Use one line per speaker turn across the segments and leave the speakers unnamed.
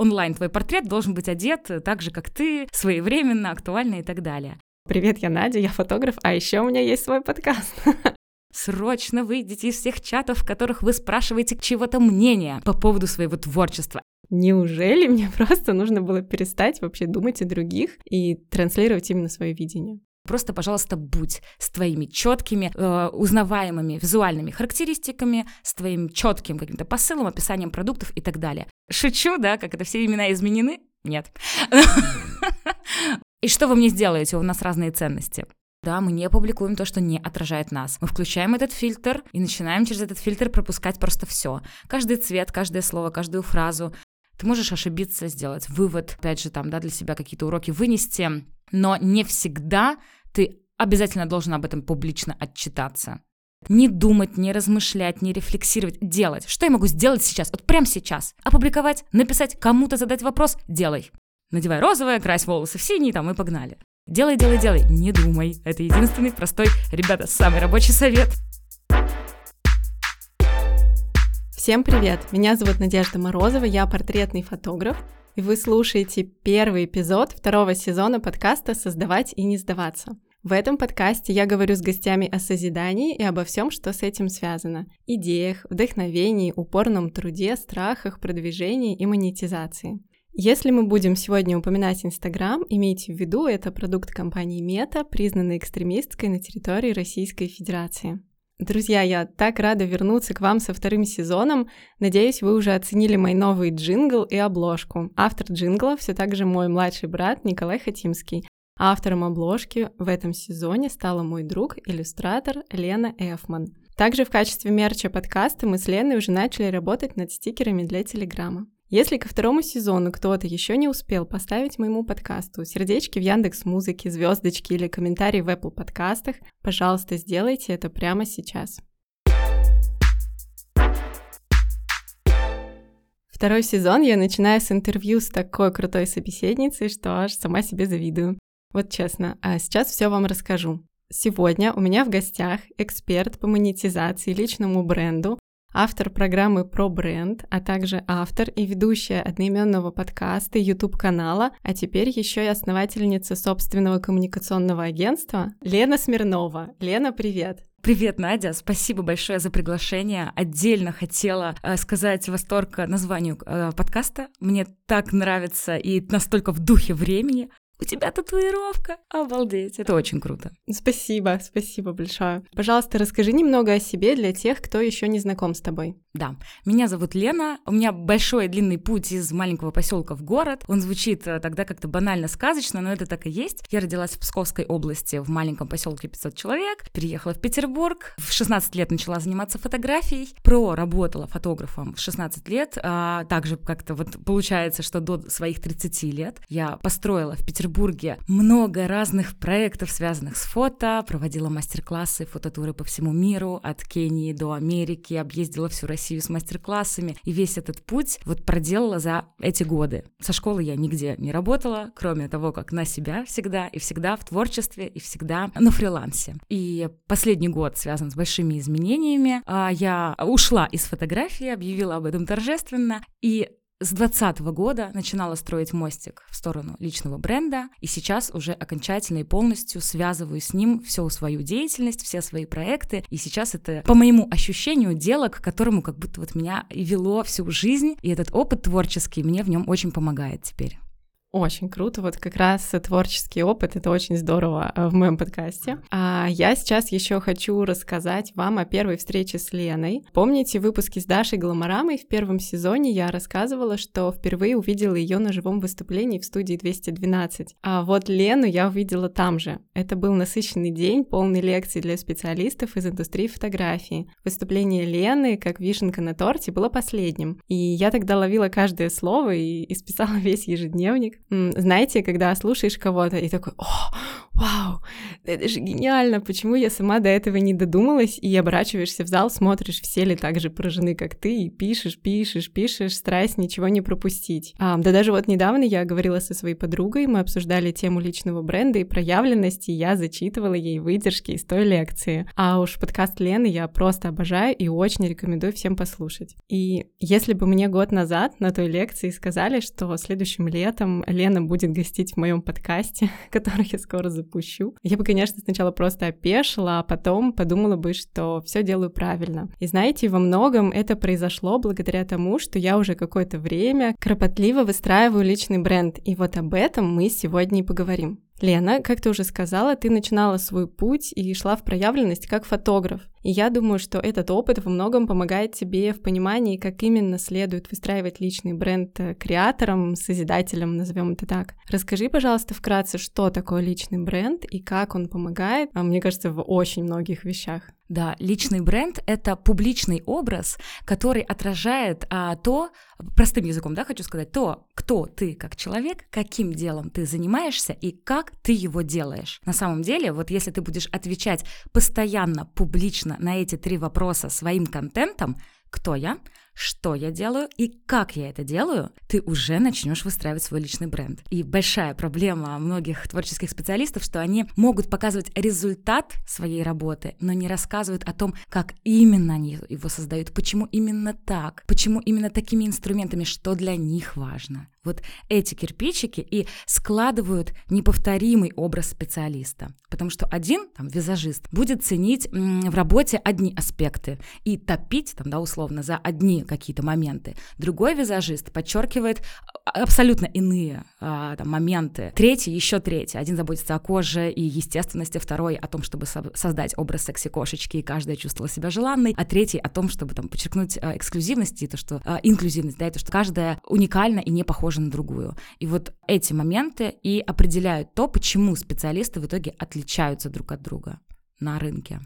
онлайн твой портрет должен быть одет так же, как ты, своевременно, актуально и так далее.
Привет, я Надя, я фотограф, а еще у меня есть свой подкаст.
Срочно выйдите из всех чатов, в которых вы спрашиваете чего-то мнения по поводу своего творчества.
Неужели мне просто нужно было перестать вообще думать о других и транслировать именно свое видение?
Просто, пожалуйста, будь с твоими четкими, э, узнаваемыми визуальными характеристиками, с твоим четким каким-то посылом, описанием продуктов и так далее. Шучу, да, как это все имена изменены? Нет. И что вы мне сделаете? У нас разные ценности. Да, мы не публикуем то, что не отражает нас. Мы включаем этот фильтр и начинаем через этот фильтр пропускать просто все. Каждый цвет, каждое слово, каждую фразу. Ты можешь ошибиться, сделать вывод, опять же, там, да, для себя какие-то уроки вынести, но не всегда ты обязательно должен об этом публично отчитаться. Не думать, не размышлять, не рефлексировать, делать. Что я могу сделать сейчас, вот прямо сейчас? Опубликовать, написать, кому-то задать вопрос? Делай. Надевай розовое, крась волосы в синий, там, и погнали. Делай, делай, делай, не думай. Это единственный простой, ребята, самый рабочий совет.
Всем привет! Меня зовут Надежда Морозова, я портретный фотограф, и вы слушаете первый эпизод второго сезона подкаста «Создавать и не сдаваться». В этом подкасте я говорю с гостями о созидании и обо всем, что с этим связано. Идеях, вдохновении, упорном труде, страхах, продвижении и монетизации. Если мы будем сегодня упоминать Инстаграм, имейте в виду, это продукт компании Мета, признанный экстремистской на территории Российской Федерации. Друзья, я так рада вернуться к вам со вторым сезоном. Надеюсь, вы уже оценили мой новый джингл и обложку. Автор джингла все так же мой младший брат Николай Хатимский. Автором обложки в этом сезоне стала мой друг, иллюстратор Лена Эфман. Также в качестве мерча подкаста мы с Леной уже начали работать над стикерами для Телеграма. Если ко второму сезону кто-то еще не успел поставить моему подкасту сердечки в Яндекс Музыке, звездочки или комментарии в Apple подкастах, пожалуйста, сделайте это прямо сейчас. Второй сезон я начинаю с интервью с такой крутой собеседницей, что аж сама себе завидую. Вот честно, а сейчас все вам расскажу. Сегодня у меня в гостях эксперт по монетизации личному бренду, автор программы про бренд, а также автор и ведущая одноименного подкаста YouTube-канала, а теперь еще и основательница собственного коммуникационного агентства Лена Смирнова. Лена, привет!
Привет, Надя, спасибо большое за приглашение. Отдельно хотела э, сказать восторг названию э, подкаста. Мне так нравится и настолько в духе времени у тебя татуировка, обалдеть, это очень круто.
Спасибо, спасибо большое. Пожалуйста, расскажи немного о себе для тех, кто еще не знаком с тобой.
Да, меня зовут Лена, у меня большой длинный путь из маленького поселка в город. Он звучит э, тогда как-то банально сказочно, но это так и есть. Я родилась в Псковской области, в маленьком поселке 500 человек, переехала в Петербург, в 16 лет начала заниматься фотографией, проработала фотографом в 16 лет, а также как-то вот получается, что до своих 30 лет я построила в Петербурге Петербурге много разных проектов, связанных с фото, проводила мастер-классы, фототуры по всему миру, от Кении до Америки, объездила всю Россию с мастер-классами, и весь этот путь вот проделала за эти годы. Со школы я нигде не работала, кроме того, как на себя всегда, и всегда в творчестве, и всегда на фрилансе. И последний год связан с большими изменениями. А, я ушла из фотографии, объявила об этом торжественно, и с 2020 года начинала строить мостик в сторону личного бренда, и сейчас уже окончательно и полностью связываю с ним всю свою деятельность, все свои проекты, и сейчас это, по моему ощущению, дело, к которому как будто вот меня и вело всю жизнь, и этот опыт творческий мне в нем очень помогает теперь.
Очень круто. Вот как раз творческий опыт, это очень здорово э, в моем подкасте. А я сейчас еще хочу рассказать вам о первой встрече с Леной. Помните выпуски с Дашей Гламорамой? В первом сезоне я рассказывала, что впервые увидела ее на живом выступлении в студии 212. А вот Лену я увидела там же. Это был насыщенный день, полный лекций для специалистов из индустрии фотографии. Выступление Лены, как вишенка на торте, было последним. И я тогда ловила каждое слово и исписала весь ежедневник. Знаете, когда слушаешь кого-то и такой, о, вау, это же гениально, почему я сама до этого не додумалась, и оборачиваешься в зал, смотришь, все ли так же поражены, как ты, и пишешь, пишешь, пишешь, стараясь ничего не пропустить. А, да даже вот недавно я говорила со своей подругой, мы обсуждали тему личного бренда и проявленности, и я зачитывала ей выдержки из той лекции. А уж подкаст Лены я просто обожаю и очень рекомендую всем послушать. И если бы мне год назад на той лекции сказали, что следующим летом Лена будет гостить в моем подкасте, который я скоро запущу. Я бы, конечно, сначала просто опешила, а потом подумала бы, что все делаю правильно. И знаете, во многом это произошло благодаря тому, что я уже какое-то время кропотливо выстраиваю личный бренд. И вот об этом мы сегодня и поговорим. Лена, как ты уже сказала, ты начинала свой путь и шла в проявленность как фотограф. И я думаю, что этот опыт во многом помогает тебе в понимании, как именно следует выстраивать личный бренд э, креатором, созидателем, назовем это так. Расскажи, пожалуйста, вкратце, что такое личный бренд и как он помогает, а мне кажется, в очень многих вещах.
Да, личный бренд — это публичный образ, который отражает а, то, простым языком, да, хочу сказать, то, кто ты как человек, каким делом ты занимаешься и как ты его делаешь. На самом деле, вот если ты будешь отвечать постоянно, публично на эти три вопроса своим контентом, кто я, что я делаю и как я это делаю, ты уже начнешь выстраивать свой личный бренд. И большая проблема многих творческих специалистов, что они могут показывать результат своей работы, но не рассказывают о том, как именно они его создают, почему именно так, почему именно такими инструментами, что для них важно. Вот эти кирпичики и складывают неповторимый образ специалиста. Потому что один, там, визажист, будет ценить в работе одни аспекты и топить, там, да, условно, за одни какие-то моменты. Другой визажист подчеркивает а, абсолютно иные а, там, моменты. Третий, еще третий. Один заботится о коже и естественности, второй о том, чтобы со- создать образ секси-кошечки, и каждая чувствовала себя желанной, а третий о том, чтобы там подчеркнуть а, эксклюзивность и то, что а, инклюзивность, да, и то, что каждая уникальна и не похожа похожа на другую. И вот эти моменты и определяют то, почему специалисты в итоге отличаются друг от друга на рынке.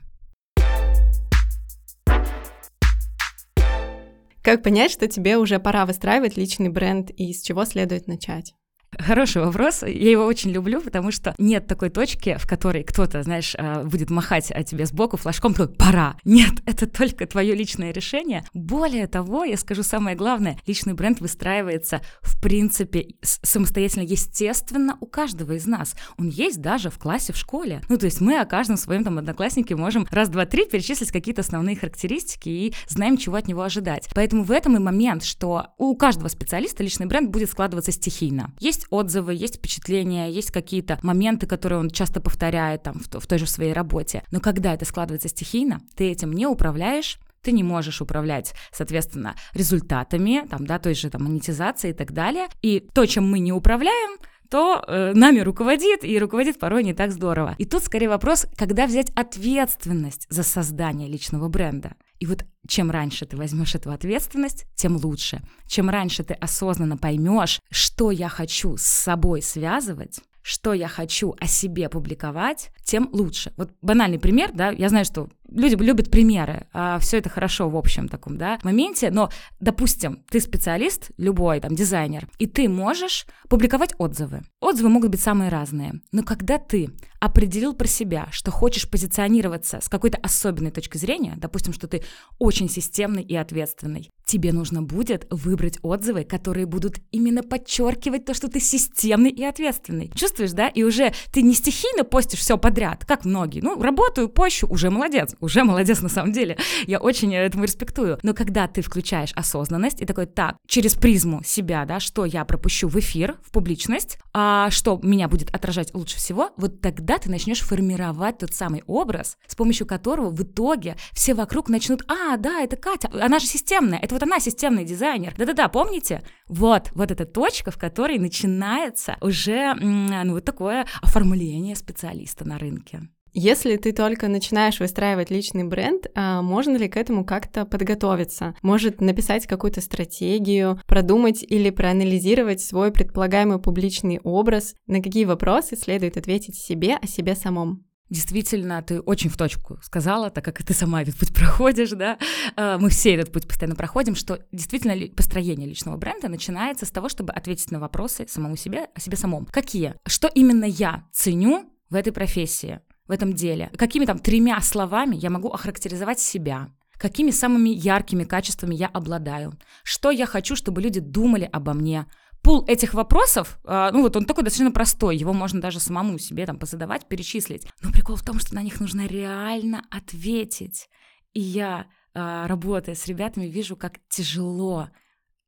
Как понять, что тебе уже пора выстраивать личный бренд и с чего следует начать?
Хороший вопрос. Я его очень люблю, потому что нет такой точки, в которой кто-то, знаешь, а, будет махать о тебе сбоку флажком, такой, пора. Нет, это только твое личное решение. Более того, я скажу самое главное, личный бренд выстраивается, в принципе, самостоятельно, естественно, у каждого из нас. Он есть даже в классе, в школе. Ну, то есть мы о каждом своем там однокласснике можем раз, два, три перечислить какие-то основные характеристики и знаем, чего от него ожидать. Поэтому в этом и момент, что у каждого специалиста личный бренд будет складываться стихийно. Есть есть отзывы, есть впечатления, есть какие-то моменты, которые он часто повторяет там в, в той же своей работе. Но когда это складывается стихийно, ты этим не управляешь, ты не можешь управлять, соответственно, результатами, там, да, той же там монетизации и так далее. И то, чем мы не управляем, то э, нами руководит, и руководит порой не так здорово. И тут скорее вопрос, когда взять ответственность за создание личного бренда. И вот чем раньше ты возьмешь эту ответственность, тем лучше. Чем раньше ты осознанно поймешь, что я хочу с собой связывать, что я хочу о себе публиковать, тем лучше. Вот банальный пример, да, я знаю, что люди любят примеры, а все это хорошо в общем таком, да, моменте, но, допустим, ты специалист, любой там дизайнер, и ты можешь публиковать отзывы. Отзывы могут быть самые разные, но когда ты определил про себя, что хочешь позиционироваться с какой-то особенной точки зрения, допустим, что ты очень системный и ответственный, тебе нужно будет выбрать отзывы, которые будут именно подчеркивать то, что ты системный и ответственный. Чувствуешь, да? И уже ты не стихийно постишь все подряд, как многие. Ну, работаю, пощу, уже молодец, уже молодец на самом деле. Я очень этому респектую. Но когда ты включаешь осознанность и такой, так, через призму себя, да, что я пропущу в эфир, в публичность, а что меня будет отражать лучше всего, вот тогда ты начнешь формировать тот самый образ, с помощью которого в итоге все вокруг начнут, а, да, это Катя, она же системная, это вот она системный дизайнер. Да-да-да, помните? Вот, вот эта точка, в которой начинается уже, ну, вот такое оформление специалиста на рынке.
Если ты только начинаешь выстраивать личный бренд, а можно ли к этому как-то подготовиться? Может написать какую-то стратегию, продумать или проанализировать свой предполагаемый публичный образ? На какие вопросы следует ответить себе о себе самом?
Действительно, ты очень в точку сказала, так как ты сама этот путь проходишь, да, э, мы все этот путь постоянно проходим, что действительно построение личного бренда начинается с того, чтобы ответить на вопросы самому себе, о себе самом. Какие? Что именно я ценю в этой профессии, в этом деле? Какими там тремя словами я могу охарактеризовать себя? Какими самыми яркими качествами я обладаю? Что я хочу, чтобы люди думали обо мне? пул этих вопросов, э, ну вот он такой достаточно простой, его можно даже самому себе там позадавать, перечислить. Но прикол в том, что на них нужно реально ответить. И я, э, работая с ребятами, вижу, как тяжело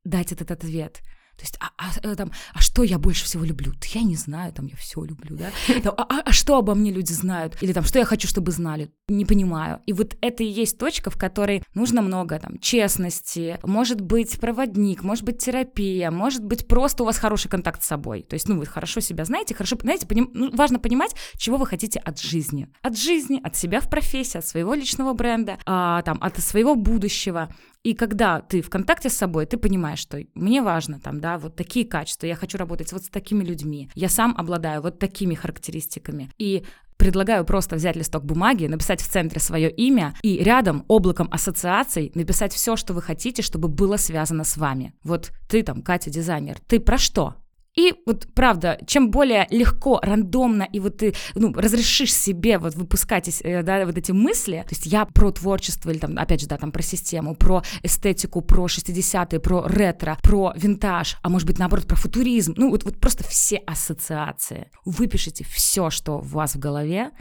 дать этот ответ. То есть, а, а, э, там, а что я больше всего люблю? Да я не знаю, там я все люблю, да. Там, а, а, а что обо мне люди знают? Или там, что я хочу, чтобы знали? Не понимаю. И вот это и есть точка, в которой нужно много там честности, может быть проводник, может быть терапия, может быть просто у вас хороший контакт с собой. То есть, ну, вы хорошо себя знаете, хорошо, знаете, поним, ну, важно понимать, чего вы хотите от жизни. От жизни, от себя в профессии, от своего личного бренда, а, там, от своего будущего. И когда ты в контакте с собой, ты понимаешь, что мне важно там, да, вот такие качества, я хочу работать вот с такими людьми, я сам обладаю вот такими характеристиками. И Предлагаю просто взять листок бумаги, написать в центре свое имя и рядом облаком ассоциаций написать все, что вы хотите, чтобы было связано с вами. Вот ты там, Катя, дизайнер, ты про что? И вот правда, чем более легко, рандомно, и вот ты ну, разрешишь себе вот выпускать э, да, вот эти мысли, то есть я про творчество или там, опять же, да, там про систему, про эстетику, про 60-е, про ретро, про винтаж, а может быть, наоборот, про футуризм, ну вот, вот просто все ассоциации. Выпишите все, что у вас в голове,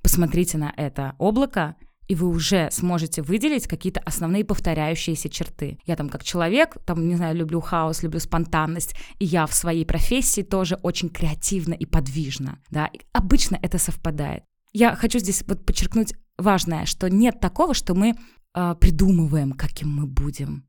посмотрите на это облако, и вы уже сможете выделить какие-то основные повторяющиеся черты. Я там как человек, там, не знаю, люблю хаос, люблю спонтанность, и я в своей профессии тоже очень креативна и подвижна, да, и обычно это совпадает. Я хочу здесь вот подчеркнуть важное, что нет такого, что мы э, придумываем, каким мы будем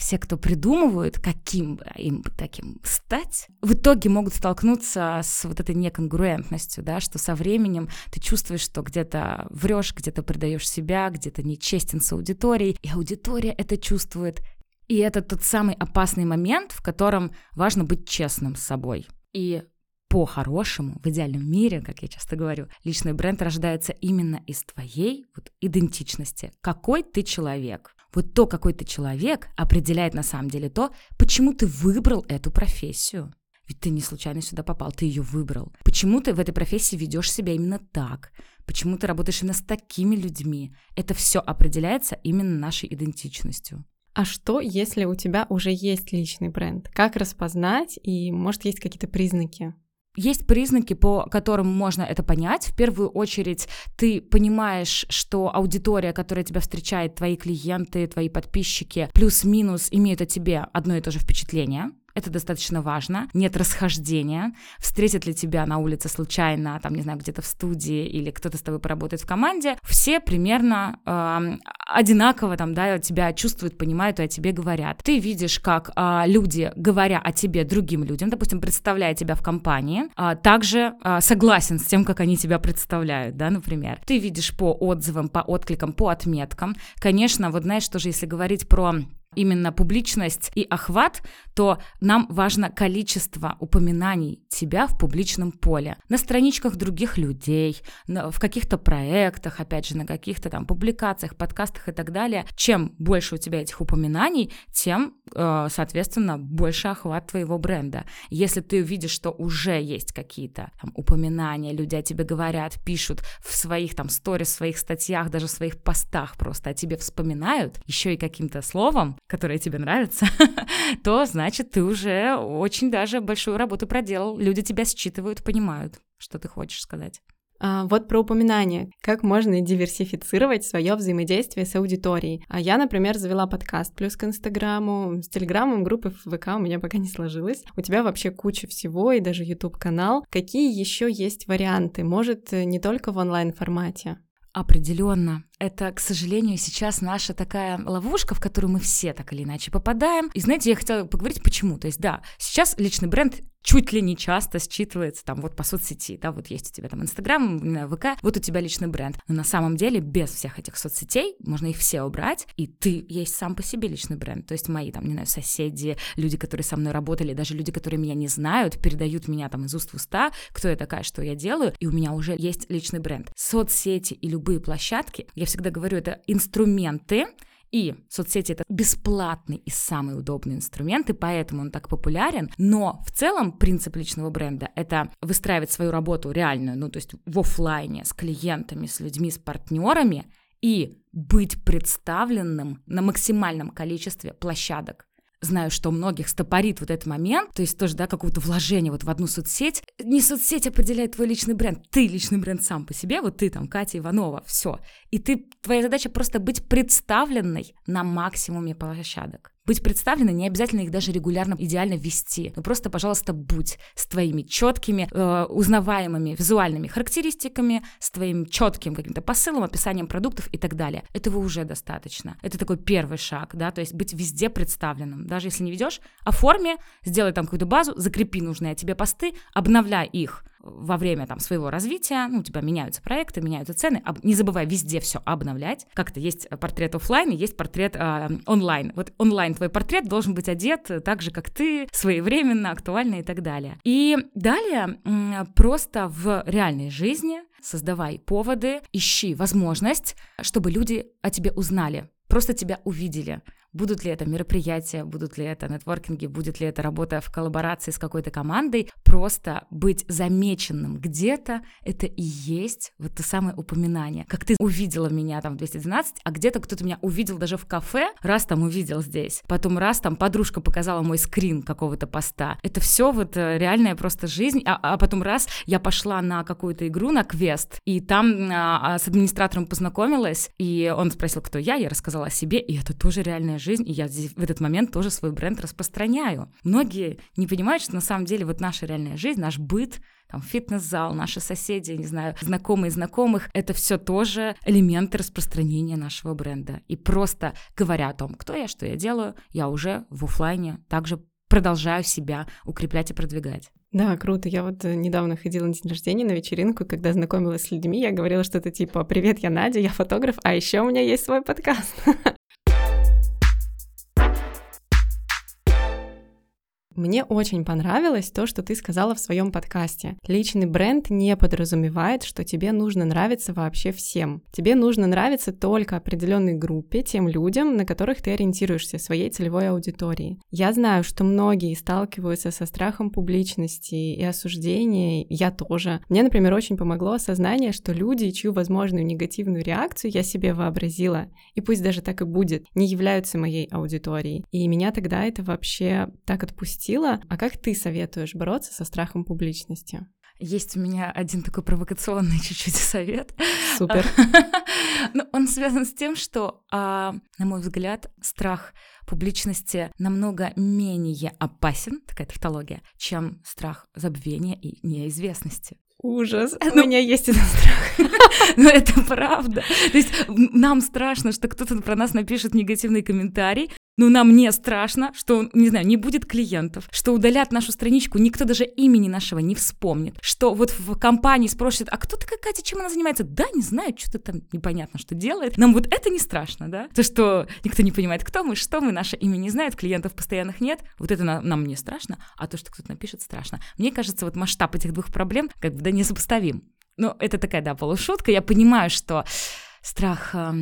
все, кто придумывают, каким им таким стать, в итоге могут столкнуться с вот этой неконгруентностью, да, что со временем ты чувствуешь, что где-то врешь, где-то предаешь себя, где-то нечестен с аудиторией, и аудитория это чувствует. И это тот самый опасный момент, в котором важно быть честным с собой. И по-хорошему, в идеальном мире, как я часто говорю, личный бренд рождается именно из твоей вот, идентичности. Какой ты человек? Вот то, какой ты человек, определяет на самом деле то, почему ты выбрал эту профессию. Ведь ты не случайно сюда попал, ты ее выбрал. Почему ты в этой профессии ведешь себя именно так? Почему ты работаешь именно с такими людьми? Это все определяется именно нашей идентичностью.
А что, если у тебя уже есть личный бренд? Как распознать и, может, есть какие-то признаки?
Есть признаки, по которым можно это понять. В первую очередь ты понимаешь, что аудитория, которая тебя встречает, твои клиенты, твои подписчики, плюс-минус имеют о тебе одно и то же впечатление. Это достаточно важно. Нет расхождения. Встретит ли тебя на улице случайно, там, не знаю, где-то в студии или кто-то с тобой поработает в команде. Все примерно э, одинаково там, да, тебя чувствуют, понимают и о тебе говорят. Ты видишь, как э, люди, говоря о тебе другим людям, допустим, представляя тебя в компании, э, также э, согласен с тем, как они тебя представляют, да, например. Ты видишь по отзывам, по откликам, по отметкам. Конечно, вот знаешь, тоже если говорить про именно публичность и охват, то нам важно количество упоминаний тебя в публичном поле, на страничках других людей, в каких-то проектах, опять же, на каких-то там публикациях, подкастах и так далее. Чем больше у тебя этих упоминаний, тем, э, соответственно, больше охват твоего бренда. Если ты увидишь, что уже есть какие-то там упоминания, люди о тебе говорят, пишут в своих там сторис, в своих статьях, даже в своих постах просто о тебе вспоминают, еще и каким-то словом, которое тебе нравится, то значит ты уже очень даже большую работу проделал. Люди тебя считывают, понимают, что ты хочешь сказать.
А, вот про упоминание. Как можно диверсифицировать свое взаимодействие с аудиторией? А я, например, завела подкаст плюс к Инстаграму. С Телеграмом группы в ВК у меня пока не сложилось. У тебя вообще куча всего и даже YouTube-канал. Какие еще есть варианты? Может, не только в онлайн-формате?
Определенно. Это, к сожалению, сейчас наша такая ловушка, в которую мы все так или иначе попадаем. И знаете, я хотела поговорить, почему. То есть, да, сейчас личный бренд чуть ли не часто считывается там вот по соцсети, да, вот есть у тебя там Инстаграм, ВК, вот у тебя личный бренд. Но на самом деле без всех этих соцсетей можно их все убрать, и ты есть сам по себе личный бренд. То есть мои там, не знаю, соседи, люди, которые со мной работали, даже люди, которые меня не знают, передают меня там из уст в уста, кто я такая, что я делаю, и у меня уже есть личный бренд. Соцсети и любые площадки, я всегда говорю, это инструменты, и соцсети — это бесплатный и самый удобный инструмент, и поэтому он так популярен. Но в целом принцип личного бренда — это выстраивать свою работу реальную, ну то есть в офлайне, с клиентами, с людьми, с партнерами, и быть представленным на максимальном количестве площадок знаю, что многих стопорит вот этот момент, то есть тоже, да, какое-то вложение вот в одну соцсеть. Не соцсеть определяет твой личный бренд, ты личный бренд сам по себе, вот ты там, Катя Иванова, все. И ты, твоя задача просто быть представленной на максимуме площадок быть представленной, не обязательно их даже регулярно идеально вести. Но просто, пожалуйста, будь с твоими четкими, э, узнаваемыми визуальными характеристиками, с твоим четким каким-то посылом, описанием продуктов и так далее. Этого уже достаточно. Это такой первый шаг, да, то есть быть везде представленным. Даже если не ведешь, оформи, сделай там какую-то базу, закрепи нужные тебе посты, обновляй их во время там своего развития, ну, у тебя меняются проекты, меняются цены, об, не забывай везде все обновлять. Как-то есть портрет офлайн, есть портрет э, онлайн. Вот онлайн твой портрет должен быть одет так же, как ты, своевременно, актуально и так далее. И далее э, просто в реальной жизни создавай поводы, ищи возможность, чтобы люди о тебе узнали, просто тебя увидели. Будут ли это мероприятия, будут ли это нетворкинги, будет ли это работа в коллаборации с какой-то командой, просто быть замеченным где-то, это и есть вот то самое упоминание. Как ты увидела меня там в 212, а где-то кто-то меня увидел даже в кафе, раз там увидел здесь, потом раз там подружка показала мой скрин какого-то поста. Это все вот э, реальная просто жизнь, а, а потом раз я пошла на какую-то игру, на квест, и там а, а с администратором познакомилась, и он спросил, кто я, я рассказала о себе, и это тоже реальная жизнь, и я здесь в этот момент тоже свой бренд распространяю. Многие не понимают, что на самом деле вот наша реальная жизнь, наш быт, там, фитнес-зал, наши соседи, не знаю, знакомые знакомых, это все тоже элементы распространения нашего бренда. И просто говоря о том, кто я, что я делаю, я уже в офлайне также продолжаю себя укреплять и продвигать.
Да, круто. Я вот э, недавно ходила на день рождения на вечеринку, и когда знакомилась с людьми, я говорила что-то типа «Привет, я Надя, я фотограф, а еще у меня есть свой подкаст». Мне очень понравилось то, что ты сказала в своем подкасте. Личный бренд не подразумевает, что тебе нужно нравиться вообще всем. Тебе нужно нравиться только определенной группе, тем людям, на которых ты ориентируешься, своей целевой аудитории. Я знаю, что многие сталкиваются со страхом публичности и осуждения, я тоже. Мне, например, очень помогло осознание, что люди, чью возможную негативную реакцию я себе вообразила, и пусть даже так и будет, не являются моей аудиторией. И меня тогда это вообще так отпустило, спросила, а как ты советуешь бороться со страхом публичности?
Есть у меня один такой провокационный чуть-чуть совет.
Супер.
Но он связан с тем, что, а, на мой взгляд, страх публичности намного менее опасен, такая тавтология, чем страх забвения и неизвестности.
Ужас. У ну, меня есть этот страх.
Но это правда. То есть нам страшно, что кто-то про нас напишет негативный комментарий, но нам не страшно, что, не знаю, не будет клиентов, что удалят нашу страничку, никто даже имени нашего не вспомнит, что вот в компании спросят, а кто такая Катя, чем она занимается? Да, не знаю, что-то там непонятно, что делает. Нам вот это не страшно, да? То, что никто не понимает, кто мы, что мы, наше имя не знает, клиентов постоянных нет, вот это нам, нам не страшно, а то, что кто-то напишет, страшно. Мне кажется, вот масштаб этих двух проблем как бы да несопоставим. Ну, это такая, да, полушутка. Я понимаю, что страх э,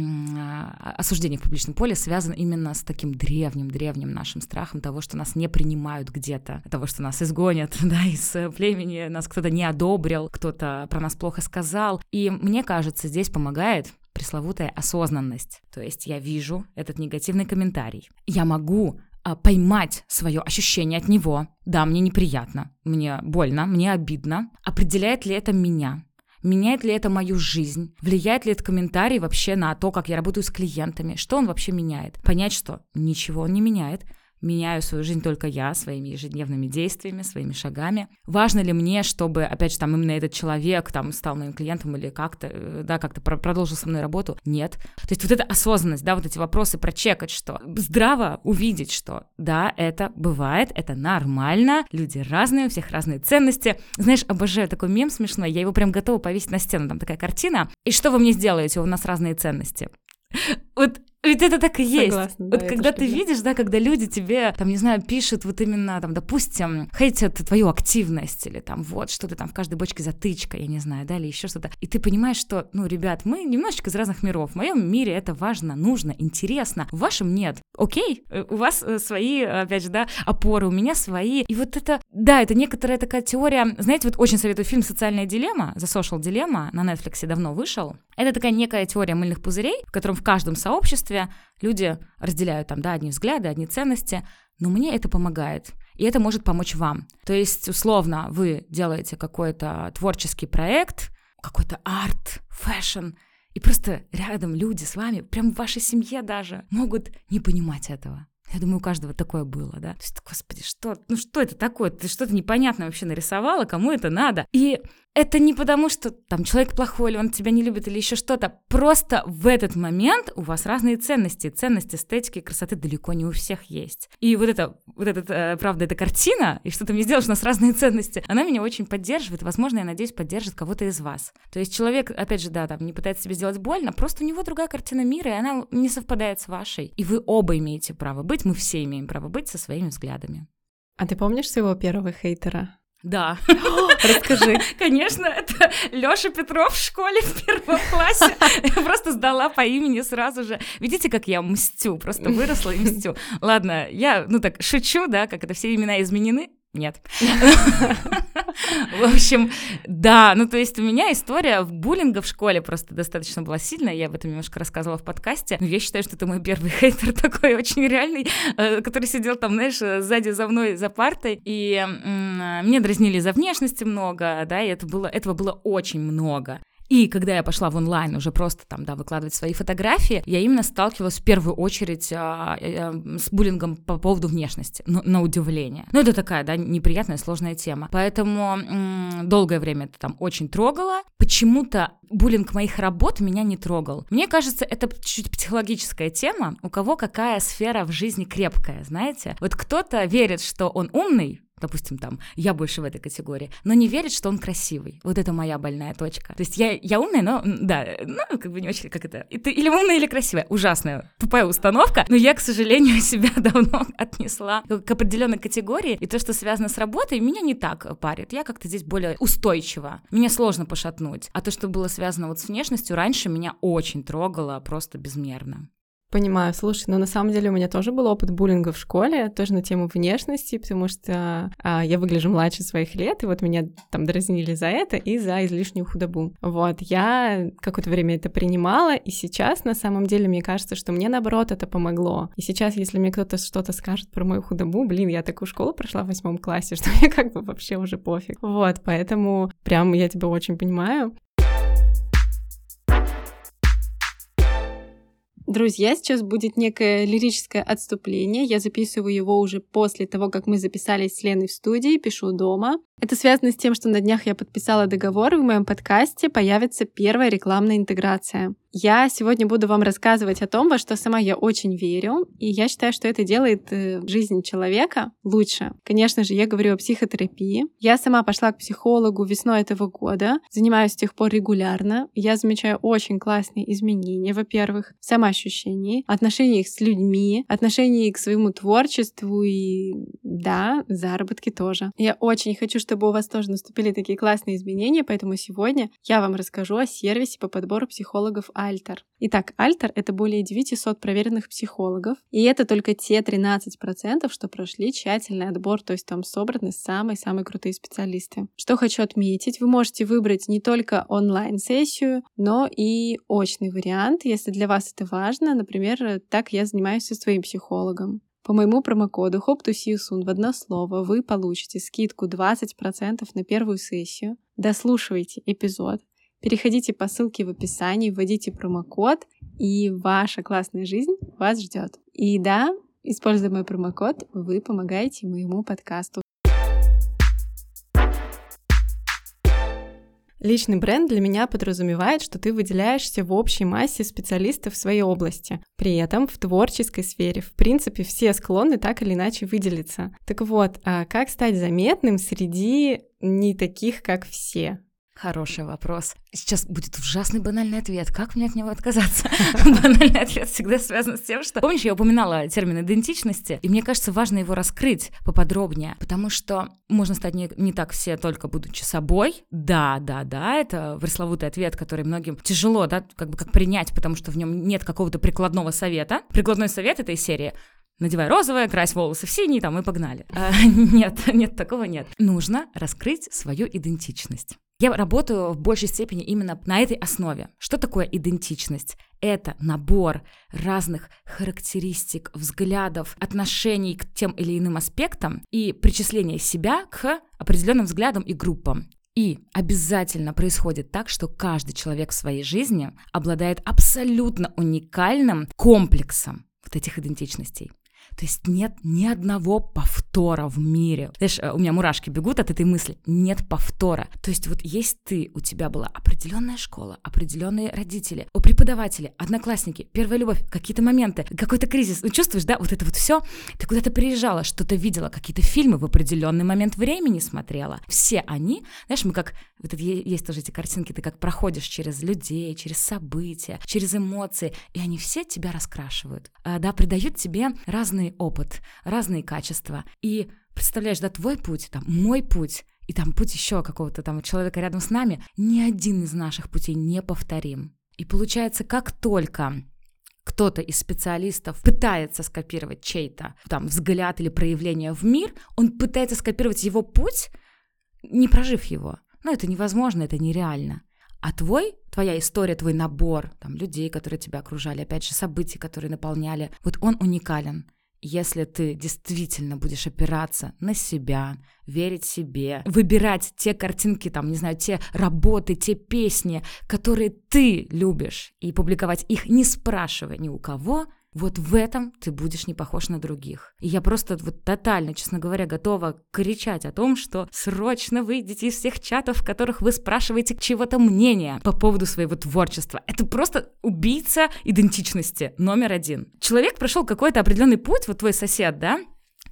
осуждения в публичном поле связан именно с таким древним-древним нашим страхом того, что нас не принимают где-то, того, что нас изгонят да, из племени, нас кто-то не одобрил, кто-то про нас плохо сказал. И мне кажется, здесь помогает пресловутая осознанность. То есть я вижу этот негативный комментарий. Я могу а, поймать свое ощущение от него. Да, мне неприятно, мне больно, мне обидно. Определяет ли это меня? Меняет ли это мою жизнь? Влияет ли этот комментарий вообще на то, как я работаю с клиентами? Что он вообще меняет? Понять, что ничего он не меняет. Меняю свою жизнь только я своими ежедневными действиями, своими шагами. Важно ли мне, чтобы, опять же, там именно этот человек там стал моим клиентом или как-то, э, да, как-то продолжил со мной работу? Нет. То есть вот эта осознанность, да, вот эти вопросы прочекать, что здраво увидеть, что да, это бывает, это нормально, люди разные, у всех разные ценности. Знаешь, обожаю такой мем смешной, я его прям готова повесить на стену, там такая картина. И что вы мне сделаете? У нас разные ценности. Вот ведь это так и есть. Согласна, вот да, когда ты видишь, да, когда люди тебе, там, не знаю, пишут вот именно, там, допустим, хейтят твою активность или там вот что-то там в каждой бочке затычка, я не знаю, да, или еще что-то. И ты понимаешь, что, ну, ребят, мы немножечко из разных миров. В моем мире это важно, нужно, интересно. В вашем нет. Окей, э, у вас э, свои, опять же, да, опоры, у меня свои. И вот это, да, это некоторая такая теория. Знаете, вот очень советую фильм «Социальная дилемма», «The Social Dilemma», на Netflix давно вышел. Это такая некая теория мыльных пузырей, в котором в каждом сообществе люди разделяют там, да, одни взгляды, одни ценности, но мне это помогает. И это может помочь вам. То есть, условно, вы делаете какой-то творческий проект, какой-то арт, fashion, и просто рядом люди с вами, прям в вашей семье даже, могут не понимать этого. Я думаю, у каждого такое было, да. То есть, господи, что, ну что это такое? Ты что-то непонятное вообще нарисовала, кому это надо? И это не потому, что там человек плохой, или он тебя не любит, или еще что-то. Просто в этот момент у вас разные ценности. Ценность эстетики и красоты далеко не у всех есть. И вот это, вот это, э, правда, эта картина, и что ты мне сделаешь, у нас разные ценности, она меня очень поддерживает. Возможно, я надеюсь, поддержит кого-то из вас. То есть человек, опять же, да, там не пытается себе сделать больно, просто у него другая картина мира, и она не совпадает с вашей. И вы оба имеете право быть, мы все имеем право быть со своими взглядами.
А ты помнишь своего первого хейтера?
Да.
Расскажи.
Конечно, это Лёша Петров в школе в первом классе. Я просто сдала по имени сразу же. Видите, как я мстю, просто выросла и мстю. Ладно, я, ну так, шучу, да, как это все имена изменены. Нет. В общем, да, ну то есть у меня история буллинга в школе просто достаточно была сильная, я об этом немножко рассказывала в подкасте. Я считаю, что это мой первый хейтер такой очень реальный, э, который сидел там, знаешь, сзади за мной за партой, и мне дразнили за внешности много, да, и это было, этого было очень много. И когда я пошла в онлайн уже просто там, да, выкладывать свои фотографии, я именно сталкивалась в первую очередь а, а, с буллингом по поводу внешности, ну, на удивление. Ну, это такая, да, неприятная, сложная тема. Поэтому м- долгое время это там очень трогало. Почему-то буллинг моих работ меня не трогал. Мне кажется, это чуть психологическая тема, у кого какая сфера в жизни крепкая, знаете? Вот кто-то верит, что он умный, допустим, там, я больше в этой категории, но не верит, что он красивый. Вот это моя больная точка. То есть я, я умная, но, да, ну, как бы не очень, как это, ты или умная, или красивая. Ужасная, тупая установка, но я, к сожалению, себя давно отнесла к определенной категории, и то, что связано с работой, меня не так парит. Я как-то здесь более устойчива. Мне сложно пошатнуть. А то, что было связано вот с внешностью, раньше меня очень трогало просто безмерно.
Понимаю, слушай, но на самом деле у меня тоже был опыт буллинга в школе, тоже на тему внешности, потому что а, я выгляжу младше своих лет, и вот меня там дразнили за это и за излишнюю худобу. Вот, я какое-то время это принимала, и сейчас на самом деле мне кажется, что мне наоборот это помогло. И сейчас, если мне кто-то что-то скажет про мою худобу, блин, я такую школу прошла в восьмом классе, что мне как бы вообще уже пофиг. Вот, поэтому прям я тебя очень понимаю. Друзья, сейчас будет некое лирическое отступление. Я записываю его уже после того, как мы записались с Леной в студии, пишу дома. Это связано с тем, что на днях я подписала договор, и в моем подкасте появится первая рекламная интеграция. Я сегодня буду вам рассказывать о том, во что сама я очень верю, и я считаю, что это делает э, жизнь человека лучше. Конечно же, я говорю о психотерапии. Я сама пошла к психологу весной этого года, занимаюсь с тех пор регулярно. Я замечаю очень классные изменения, во-первых, в самоощущении, отношениях с людьми, отношении к своему творчеству и, да, заработки тоже. Я очень хочу, чтобы у вас тоже наступили такие классные изменения, поэтому сегодня я вам расскажу о сервисе по подбору психологов Альтер. Итак, Альтер — это более 900 проверенных психологов, и это только те 13%, что прошли тщательный отбор, то есть там собраны самые-самые крутые специалисты. Что хочу отметить, вы можете выбрать не только онлайн-сессию, но и очный вариант, если для вас это важно. Например, так я занимаюсь со своим психологом. По моему промокоду HOP2SEE в одно слово вы получите скидку 20% на первую сессию. Дослушивайте эпизод, переходите по ссылке в описании, вводите промокод, и ваша классная жизнь вас ждет. И да, Используя мой промокод, вы помогаете моему подкасту. Личный бренд для меня подразумевает, что ты выделяешься в общей массе специалистов в своей области. При этом в творческой сфере, в принципе, все склонны так или иначе выделиться. Так вот, а как стать заметным среди не таких, как все?
Хороший вопрос. Сейчас будет ужасный банальный ответ. Как мне от него отказаться? Банальный ответ всегда связан с тем, что... Помнишь, я упоминала термин идентичности, и мне кажется, важно его раскрыть поподробнее, потому что можно стать не, не так все, только будучи собой. Да, да, да, это пресловутый ответ, который многим тяжело, да, как бы как принять, потому что в нем нет какого-то прикладного совета. Прикладной совет этой серии надевай розовое, крась волосы в синий, там, и погнали. А, нет, нет, такого нет. Нужно раскрыть свою идентичность. Я работаю в большей степени именно на этой основе. Что такое идентичность? Это набор разных характеристик, взглядов, отношений к тем или иным аспектам и причисление себя к определенным взглядам и группам. И обязательно происходит так, что каждый человек в своей жизни обладает абсолютно уникальным комплексом вот этих идентичностей. То есть нет ни одного повтора в мире. Знаешь, э, у меня мурашки бегут от этой мысли. Нет повтора. То есть вот есть ты, у тебя была определенная школа, определенные родители, у преподаватели, одноклассники, первая любовь, какие-то моменты, какой-то кризис. Ну, чувствуешь, да, вот это вот все. Ты куда-то приезжала, что-то видела, какие-то фильмы в определенный момент времени смотрела. Все они, знаешь, мы как, вот это, есть тоже эти картинки, ты как проходишь через людей, через события, через эмоции, и они все тебя раскрашивают, а, да, придают тебе разные разный опыт, разные качества. И представляешь, да, твой путь, там, мой путь, и там путь еще какого-то там человека рядом с нами, ни один из наших путей не повторим. И получается, как только кто-то из специалистов пытается скопировать чей-то там взгляд или проявление в мир, он пытается скопировать его путь, не прожив его. Но это невозможно, это нереально. А твой, твоя история, твой набор там, людей, которые тебя окружали, опять же, событий, которые наполняли, вот он уникален. Если ты действительно будешь опираться на себя, верить себе, выбирать те картинки, там, не знаю, те работы, те песни, которые ты любишь, и публиковать их, не спрашивая ни у кого, вот в этом ты будешь не похож на других. И я просто вот тотально, честно говоря, готова кричать о том, что срочно выйдите из всех чатов, в которых вы спрашиваете чего-то мнения по поводу своего творчества. Это просто убийца идентичности номер один. Человек прошел какой-то определенный путь, вот твой сосед, да,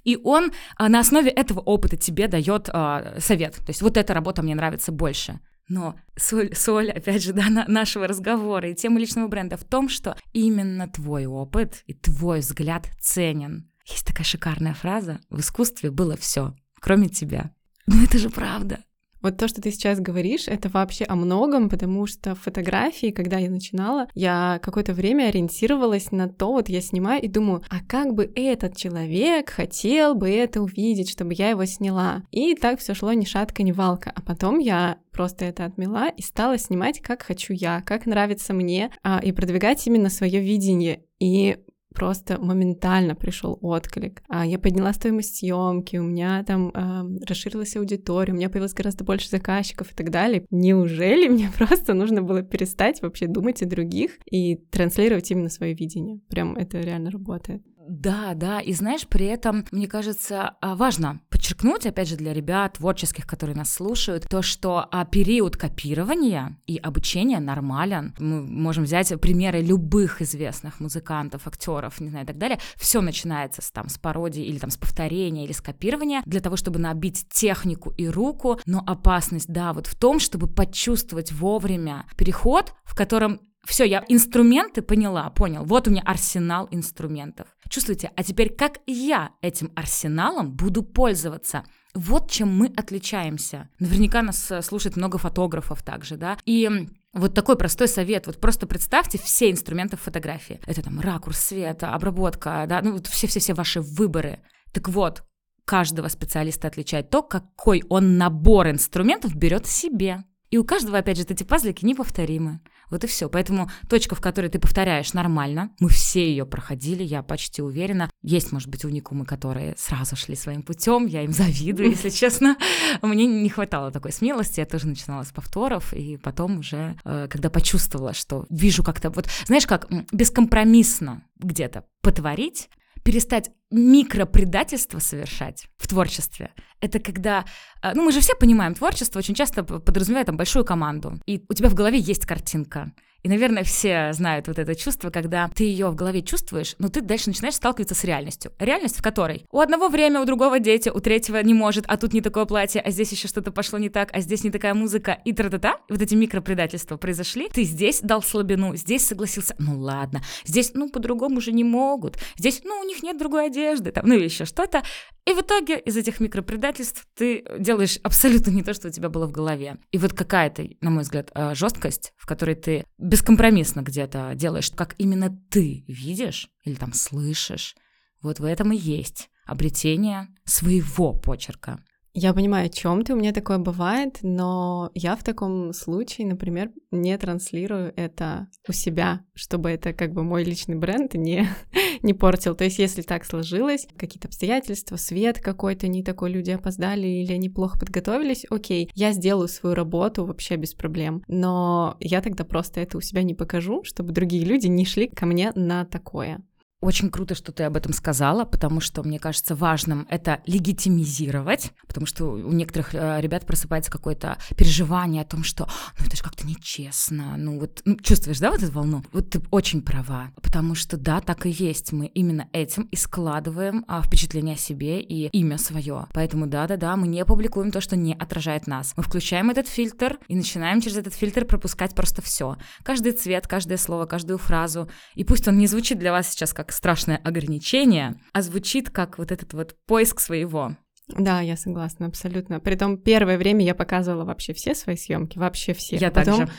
и он а, на основе этого опыта тебе дает а, совет. То есть вот эта работа мне нравится больше. Но соль, соль, опять же, да, на, нашего разговора и темы личного бренда в том, что именно твой опыт и твой взгляд ценен. Есть такая шикарная фраза: в искусстве было все, кроме тебя. Ну это же правда.
Вот то, что ты сейчас говоришь, это вообще о многом, потому что фотографии, когда я начинала, я какое-то время ориентировалась на то, вот я снимаю и думаю, а как бы этот человек хотел бы это увидеть, чтобы я его сняла. И так все шло ни шатка, ни валка. А потом я просто это отмела и стала снимать, как хочу я, как нравится мне, а, и продвигать именно свое видение. И просто моментально пришел отклик. А я подняла стоимость съемки, у меня там э, расширилась аудитория, у меня появилось гораздо больше заказчиков и так далее. Неужели мне просто нужно было перестать вообще думать о других и транслировать именно свое видение? Прям это реально работает.
Да, да, и знаешь, при этом, мне кажется, а, важно подчеркнуть, опять же, для ребят творческих, которые нас слушают, то, что а, период копирования и обучения нормален. Мы можем взять примеры любых известных музыкантов, актеров, не знаю, и так далее. Все начинается с, там, с пародии или там с повторения или с копирования для того, чтобы набить технику и руку, но опасность, да, вот в том, чтобы почувствовать вовремя переход, в котором все, я инструменты поняла, понял. Вот у меня арсенал инструментов. Чувствуете? А теперь как я этим арсеналом буду пользоваться? Вот чем мы отличаемся. Наверняка нас э, слушает много фотографов также, да. И вот такой простой совет. Вот просто представьте все инструменты фотографии. Это там ракурс, свет, обработка, да, ну все-все-все ваши выборы. Так вот, каждого специалиста отличает то, какой он набор инструментов берет себе. И у каждого, опять же, эти пазлики неповторимы. Вот и все. Поэтому точка, в которой ты повторяешь, нормально. Мы все ее проходили, я почти уверена. Есть, может быть, уникумы, которые сразу шли своим путем. Я им завидую, если честно. Мне не хватало такой смелости. Я тоже начинала с повторов, и потом уже, э, когда почувствовала, что вижу как-то вот, знаешь, как бескомпромиссно где-то потворить, перестать микропредательство совершать в творчестве. Это когда, э, ну мы же все понимаем, творчество очень часто подразумевает там большую команду, и у тебя в голове есть картинка, и, наверное, все знают вот это чувство, когда ты ее в голове чувствуешь, но ты дальше начинаешь сталкиваться с реальностью. Реальность, в которой у одного время, у другого дети, у третьего не может, а тут не такое платье, а здесь еще что-то пошло не так, а здесь не такая музыка, и тра-та-та. Вот эти микропредательства произошли. Ты здесь дал слабину, здесь согласился, ну ладно, здесь, ну, по-другому уже не могут, здесь, ну, у них нет другой одежды, там, ну, или еще что-то. И в итоге из этих микропредательств ты делаешь абсолютно не то, что у тебя было в голове. И вот какая-то, на мой взгляд, э, жесткость, в которой ты бескомпромиссно где-то делаешь, как именно ты видишь или там слышишь, вот в этом и есть обретение своего почерка.
Я понимаю, о чем ты, у меня такое бывает, но я в таком случае, например, не транслирую это у себя, чтобы это как бы мой личный бренд не, не портил. То есть, если так сложилось, какие-то обстоятельства, свет какой-то не такой, люди опоздали или они плохо подготовились, окей, я сделаю свою работу вообще без проблем. Но я тогда просто это у себя не покажу, чтобы другие люди не шли ко мне на такое.
Очень круто, что ты об этом сказала, потому что, мне кажется, важным это легитимизировать, потому что у некоторых э, ребят просыпается какое-то переживание о том, что ну это же как-то нечестно, ну вот ну, чувствуешь, да, вот эту волну? Вот ты очень права, потому что да, так и есть, мы именно этим и складываем а, впечатление о себе и имя свое, поэтому да-да-да, мы не публикуем то, что не отражает нас, мы включаем этот фильтр и начинаем через этот фильтр пропускать просто все, каждый цвет, каждое слово, каждую фразу, и пусть он не звучит для вас сейчас как как страшное ограничение, а звучит как вот этот вот поиск своего.
Да, я согласна, абсолютно. Притом первое время я показывала вообще все свои съемки, вообще все.
Я Потом также.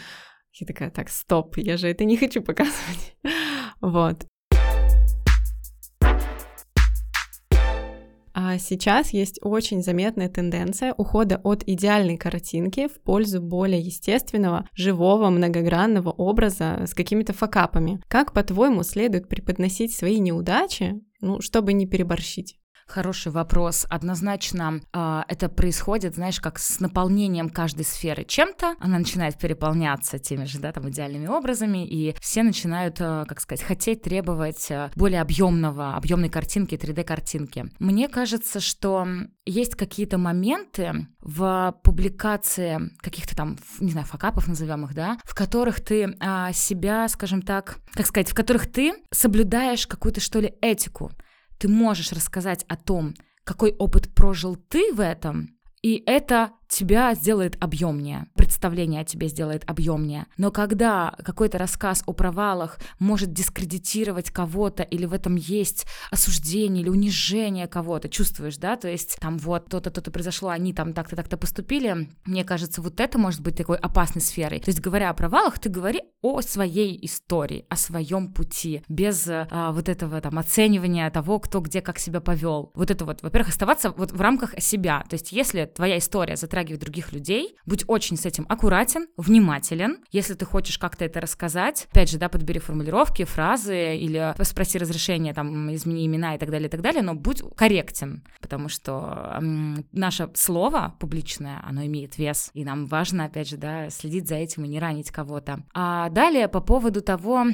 Я такая, так, стоп, я же это не хочу показывать. вот. Сейчас есть очень заметная тенденция ухода от идеальной картинки в пользу более естественного, живого, многогранного образа с какими-то факапами. Как, по-твоему, следует преподносить свои неудачи, ну, чтобы не переборщить?
Хороший вопрос. Однозначно э, это происходит, знаешь, как с наполнением каждой сферы чем-то. Она начинает переполняться теми же, да, там, идеальными образами, и все начинают, э, как сказать, хотеть, требовать э, более объемного, объемной картинки, 3D-картинки. Мне кажется, что есть какие-то моменты в публикации каких-то там, не знаю, факапов назовем их, да, в которых ты э, себя, скажем так, как сказать, в которых ты соблюдаешь какую-то, что ли, этику ты можешь рассказать о том, какой опыт прожил ты в этом, и это тебя сделает объемнее, представление о тебе сделает объемнее. Но когда какой-то рассказ о провалах может дискредитировать кого-то, или в этом есть осуждение или унижение кого-то, чувствуешь, да, то есть там вот то-то, то-то произошло, они там так-то, так-то поступили, мне кажется, вот это может быть такой опасной сферой. То есть говоря о провалах, ты говори о своей истории, о своем пути, без а, вот этого там оценивания того, кто где как себя повел. Вот это вот, во-первых, оставаться вот в рамках себя. То есть если твоя история затрагивает затрагивать других людей. Будь очень с этим аккуратен, внимателен. Если ты хочешь как-то это рассказать, опять же, да, подбери формулировки, фразы или спроси разрешения, там, измени имена и так далее, и так далее, но будь корректен, потому что эм, наше слово публичное, оно имеет вес, и нам важно, опять же, да, следить за этим и не ранить кого-то. А далее по поводу того,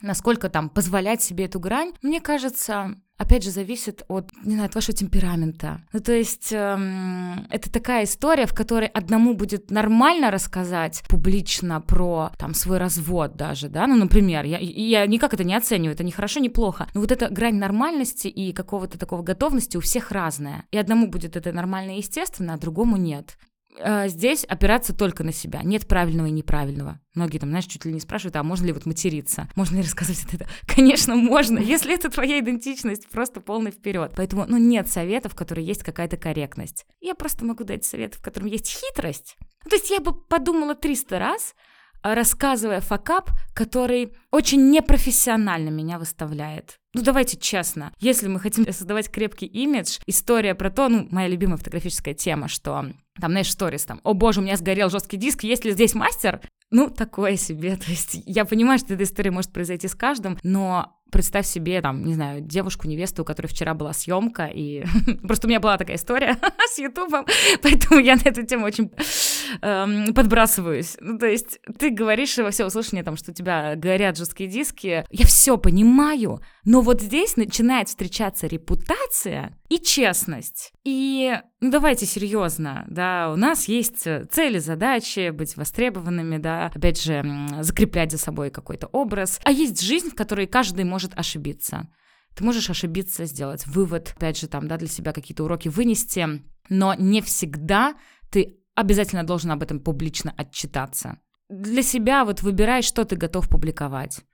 насколько там позволять себе эту грань, мне кажется, опять же, зависит от, не знаю, от вашего темперамента. Ну, то есть эм, это такая история, в которой одному будет нормально рассказать публично про там свой развод даже, да, ну, например, я, я никак это не оцениваю, это не хорошо, не плохо, но вот эта грань нормальности и какого-то такого готовности у всех разная. И одному будет это нормально и естественно, а другому нет. Э, здесь опираться только на себя. Нет правильного и неправильного. Многие там, знаешь, чуть ли не спрашивают, а можно ли вот материться? Можно ли рассказывать это? Конечно, можно, если это твоя идентичность, просто полный вперед. Поэтому, ну, нет советов, в которых есть какая-то корректность. Я просто могу дать совет, в котором есть хитрость. Ну, то есть я бы подумала 300 раз, рассказывая факап, который очень непрофессионально меня выставляет. Ну, давайте честно, если мы хотим создавать крепкий имидж, история про то, ну, моя любимая фотографическая тема, что там, знаешь, сторис там, о боже, у меня сгорел жесткий диск, есть ли здесь мастер? Ну, такое себе, то есть я понимаю, что эта история может произойти с каждым, но представь себе, там, не знаю, девушку, невесту, у которой вчера была съемка, и просто у меня была такая история с Ютубом, поэтому я на эту тему очень эм, подбрасываюсь. Ну, то есть ты говоришь во все услышание, там, что у тебя горят жесткие диски. Я все понимаю, но вот здесь начинает встречаться репутация и честность. И ну давайте серьезно, да, у нас есть цели, задачи, быть востребованными, да, опять же, закреплять за собой какой-то образ. А есть жизнь, в которой каждый может ошибиться. Ты можешь ошибиться, сделать вывод, опять же, там, да, для себя какие-то уроки вынести, но не всегда ты обязательно должен об этом публично отчитаться. Для себя вот выбирай, что ты готов публиковать.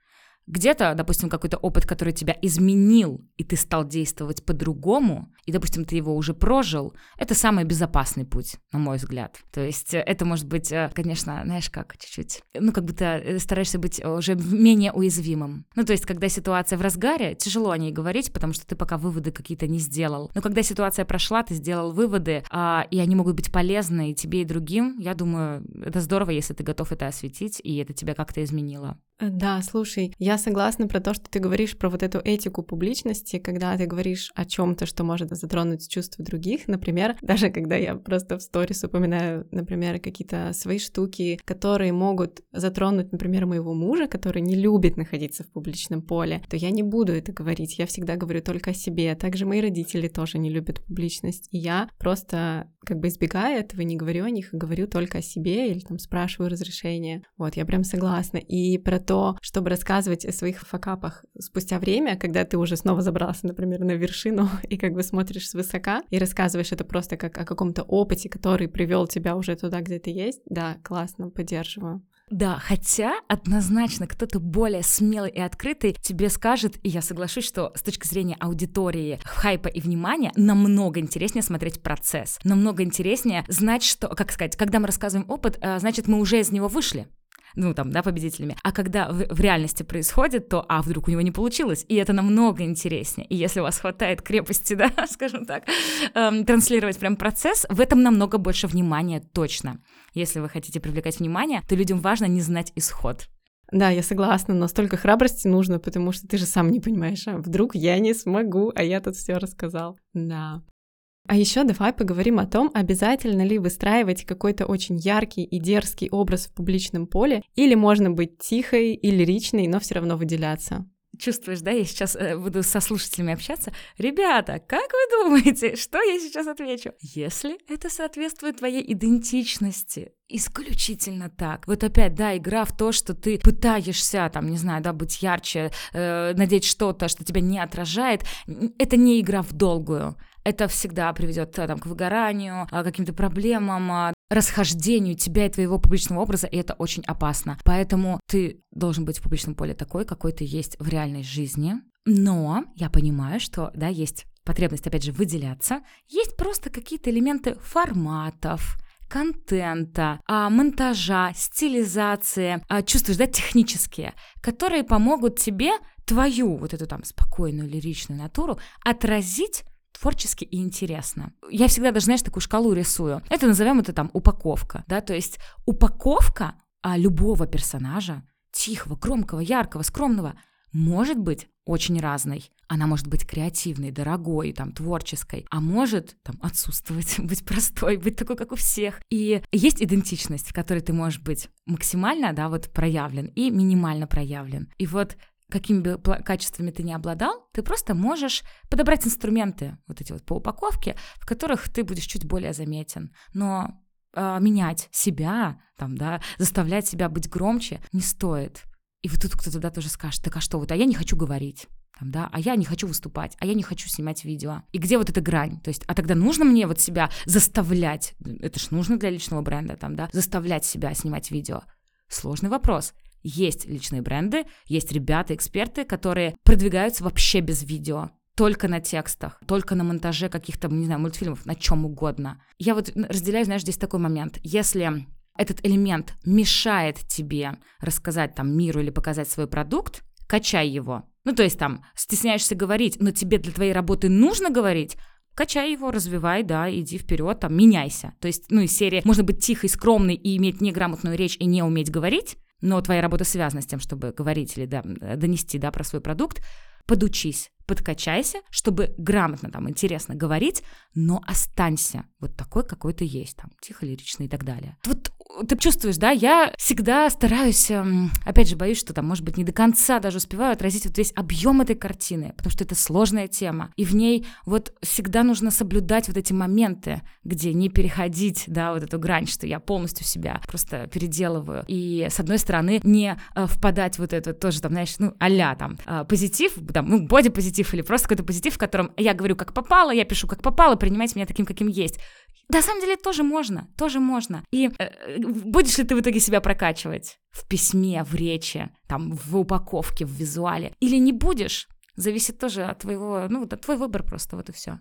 Где-то, допустим, какой-то опыт, который тебя изменил, и ты стал действовать по-другому, и, допустим, ты его уже прожил, это самый безопасный путь, на мой взгляд. То есть э, это может быть, э, конечно, знаешь как, чуть-чуть, ну, как ты э, стараешься быть уже менее уязвимым. Ну, то есть, когда ситуация в разгаре, тяжело о ней говорить, потому что ты пока выводы какие-то не сделал. Но когда ситуация прошла, ты сделал выводы, а, и они могут быть полезны и тебе, и другим, я думаю, это здорово, если ты готов это осветить, и это тебя как-то изменило.
Да, слушай, я согласна про то, что ты говоришь про вот эту этику публичности, когда ты говоришь о чем-то, что может затронуть чувства других. Например, даже когда я просто в сторис упоминаю, например, какие-то свои штуки, которые могут затронуть, например, моего мужа, который не любит находиться в публичном поле, то я не буду это говорить. Я всегда говорю только о себе. Также мои родители тоже не любят публичность. И я просто как бы избегаю этого, не говорю о них, а говорю только о себе или там спрашиваю разрешения. Вот, я прям согласна. И про то, чтобы рассказывать о своих факапах спустя время, когда ты уже снова забрался, например, на вершину и как бы смотришь свысока и рассказываешь это просто как о каком-то опыте, который привел тебя уже туда, где ты есть, да, классно, поддерживаю.
Да, хотя однозначно кто-то более смелый и открытый тебе скажет, и я соглашусь, что с точки зрения аудитории, хайпа и внимания намного интереснее смотреть процесс, намного интереснее знать, что, как сказать, когда мы рассказываем опыт, э, значит, мы уже из него вышли ну там, да, победителями. А когда в, в реальности происходит, то, а вдруг у него не получилось, и это намного интереснее. И если у вас хватает крепости, да, скажем так, эм, транслировать прям процесс, в этом намного больше внимания точно. Если вы хотите привлекать внимание, то людям важно не знать исход.
Да, я согласна, но столько храбрости нужно, потому что ты же сам не понимаешь, а вдруг я не смогу, а я тут все рассказал. Да. А еще давай поговорим о том, обязательно ли выстраивать какой-то очень яркий и дерзкий образ в публичном поле, или можно быть тихой и лиричной, но все равно выделяться.
Чувствуешь, да, я сейчас э, буду со слушателями общаться. Ребята, как вы думаете, что я сейчас отвечу? Если это соответствует твоей идентичности, исключительно так. Вот опять, да, игра в то, что ты пытаешься, там, не знаю, да, быть ярче, э, надеть что-то, что тебя не отражает, это не игра в долгую это всегда приведет э, там, к выгоранию, а, каким-то проблемам, а, расхождению тебя и твоего публичного образа, и это очень опасно. Поэтому ты должен быть в публичном поле такой, какой ты есть в реальной жизни. Но я понимаю, что, да, есть потребность, опять же, выделяться. Есть просто какие-то элементы форматов, контента, а, монтажа, стилизации, чувствуешь, да, технические, которые помогут тебе твою вот эту там спокойную лиричную натуру отразить творчески и интересно. Я всегда даже, знаешь, такую шкалу рисую. Это назовем это там упаковка, да, то есть упаковка а, любого персонажа, тихого, громкого, яркого, скромного, может быть очень разной. Она может быть креативной, дорогой, там, творческой, а может там отсутствовать, быть простой, быть такой, как у всех. И есть идентичность, в которой ты можешь быть максимально, да, вот проявлен и минимально проявлен. И вот какими бы качествами ты не обладал, ты просто можешь подобрать инструменты вот эти вот по упаковке, в которых ты будешь чуть более заметен. Но э, менять себя, там, да, заставлять себя быть громче не стоит. И вот тут кто-то да тоже скажет, так а что, вот, а я не хочу говорить. Там, да, а я не хочу выступать, а я не хочу снимать видео. И где вот эта грань? То есть, а тогда нужно мне вот себя заставлять, это ж нужно для личного бренда, там, да, заставлять себя снимать видео. Сложный вопрос. Есть личные бренды, есть ребята, эксперты, которые продвигаются вообще без видео только на текстах, только на монтаже каких-то, не знаю, мультфильмов, на чем угодно. Я вот разделяю, знаешь, здесь такой момент. Если этот элемент мешает тебе рассказать там миру или показать свой продукт, качай его. Ну, то есть там стесняешься говорить, но тебе для твоей работы нужно говорить, качай его, развивай, да, иди вперед, там, меняйся. То есть, ну, из серии можно быть тихой, скромной и иметь неграмотную речь и не уметь говорить, но твоя работа связана с тем, чтобы говорить или да, донести да, про свой продукт, подучись, подкачайся, чтобы грамотно, там, интересно говорить, но останься вот такой, какой ты есть, там, тихо, лиричный и так далее. Вот ты чувствуешь, да, я всегда стараюсь, эм, опять же, боюсь, что там, может быть, не до конца даже успеваю отразить вот весь объем этой картины, потому что это сложная тема, и в ней вот всегда нужно соблюдать вот эти моменты, где не переходить, да, вот эту грань, что я полностью себя просто переделываю, и с одной стороны не э, впадать вот это тоже, там, знаешь, ну, а там, э, позитив, там, ну, боди-позитив или просто какой-то позитив, в котором я говорю, как попало, я пишу, как попало, принимайте меня таким, каким есть. На самом деле тоже можно, тоже можно. И э, будешь ли ты в итоге себя прокачивать в письме, в речи, там, в упаковке, в визуале, или не будешь, зависит тоже от твоего, ну, от твой выбор просто, вот и все.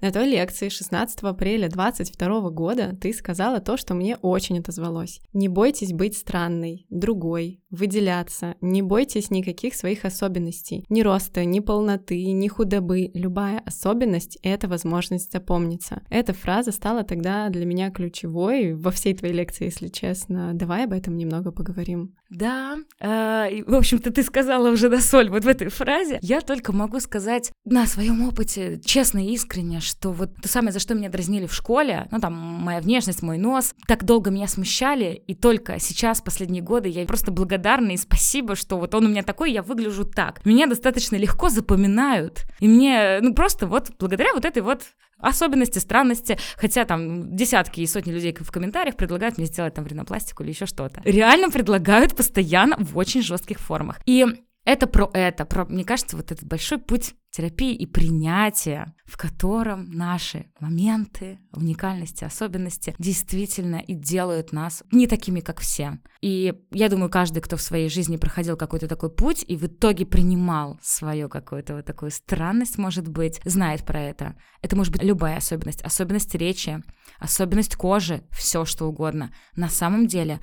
На той лекции 16 апреля 2022 года ты сказала то, что мне очень отозвалось. Не бойтесь быть странной, другой, выделяться, не бойтесь никаких своих особенностей, ни роста, ни полноты, ни худобы. Любая особенность — это возможность запомниться. Эта фраза стала тогда для меня ключевой во всей твоей лекции, если честно. Давай об этом немного поговорим.
Да, э, в общем-то, ты сказала уже до соль вот в этой фразе. Я только могу сказать на своем опыте, честно и искренне, что вот то самое, за что меня дразнили в школе, ну там моя внешность, мой нос, так долго меня смущали, и только сейчас, последние годы, я просто благодарна и спасибо, что вот он у меня такой, я выгляжу так. Меня достаточно легко запоминают, и мне, ну просто вот благодаря вот этой вот особенности, странности, хотя там десятки и сотни людей в комментариях предлагают мне сделать там ринопластику или еще что-то. Реально предлагают постоянно в очень жестких формах. И это про это, про, мне кажется, вот этот большой путь терапии и принятия, в котором наши моменты, уникальности, особенности действительно и делают нас не такими, как все. И я думаю, каждый, кто в своей жизни проходил какой-то такой путь и в итоге принимал свою какую-то вот такую странность, может быть, знает про это. Это может быть любая особенность, особенность речи, особенность кожи, все что угодно. На самом деле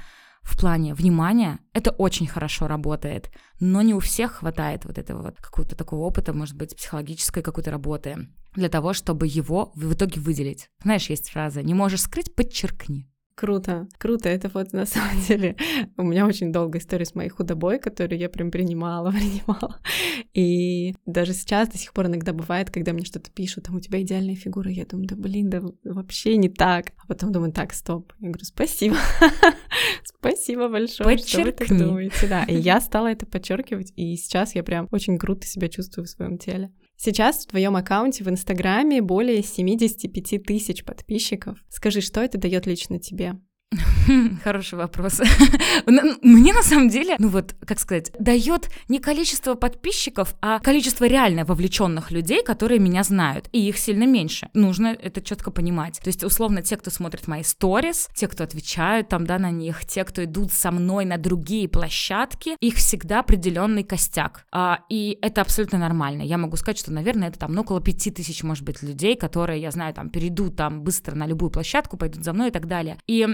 в плане внимания это очень хорошо работает, но не у всех хватает вот этого вот какого-то такого опыта, может быть, психологической какой-то работы для того, чтобы его в итоге выделить. Знаешь, есть фраза «не можешь скрыть, подчеркни».
Круто, круто. Это вот на самом деле у меня очень долгая история с моей худобой, которую я прям принимала, принимала. И даже сейчас до сих пор иногда бывает, когда мне что-то пишут, там у тебя идеальная фигура, я думаю, да блин, да вообще не так. А потом думаю, так, стоп. Я говорю, спасибо. спасибо большое, что вы так думаете. Да, и я стала это подчеркивать, и сейчас я прям очень круто себя чувствую в своем теле. Сейчас в твоем аккаунте в Инстаграме более 75 тысяч подписчиков. Скажи, что это дает лично тебе?
Хороший вопрос. Мне на самом деле, ну вот, как сказать, дает не количество подписчиков, а количество реально вовлеченных людей, которые меня знают. И их сильно меньше. Нужно это четко понимать. То есть, условно, те, кто смотрит мои сторис, те, кто отвечают там, да, на них, те, кто идут со мной на другие площадки, их всегда определенный костяк. А, и это абсолютно нормально. Я могу сказать, что, наверное, это там ну, около пяти тысяч, может быть, людей, которые, я знаю, там перейдут там быстро на любую площадку, пойдут за мной и так далее. И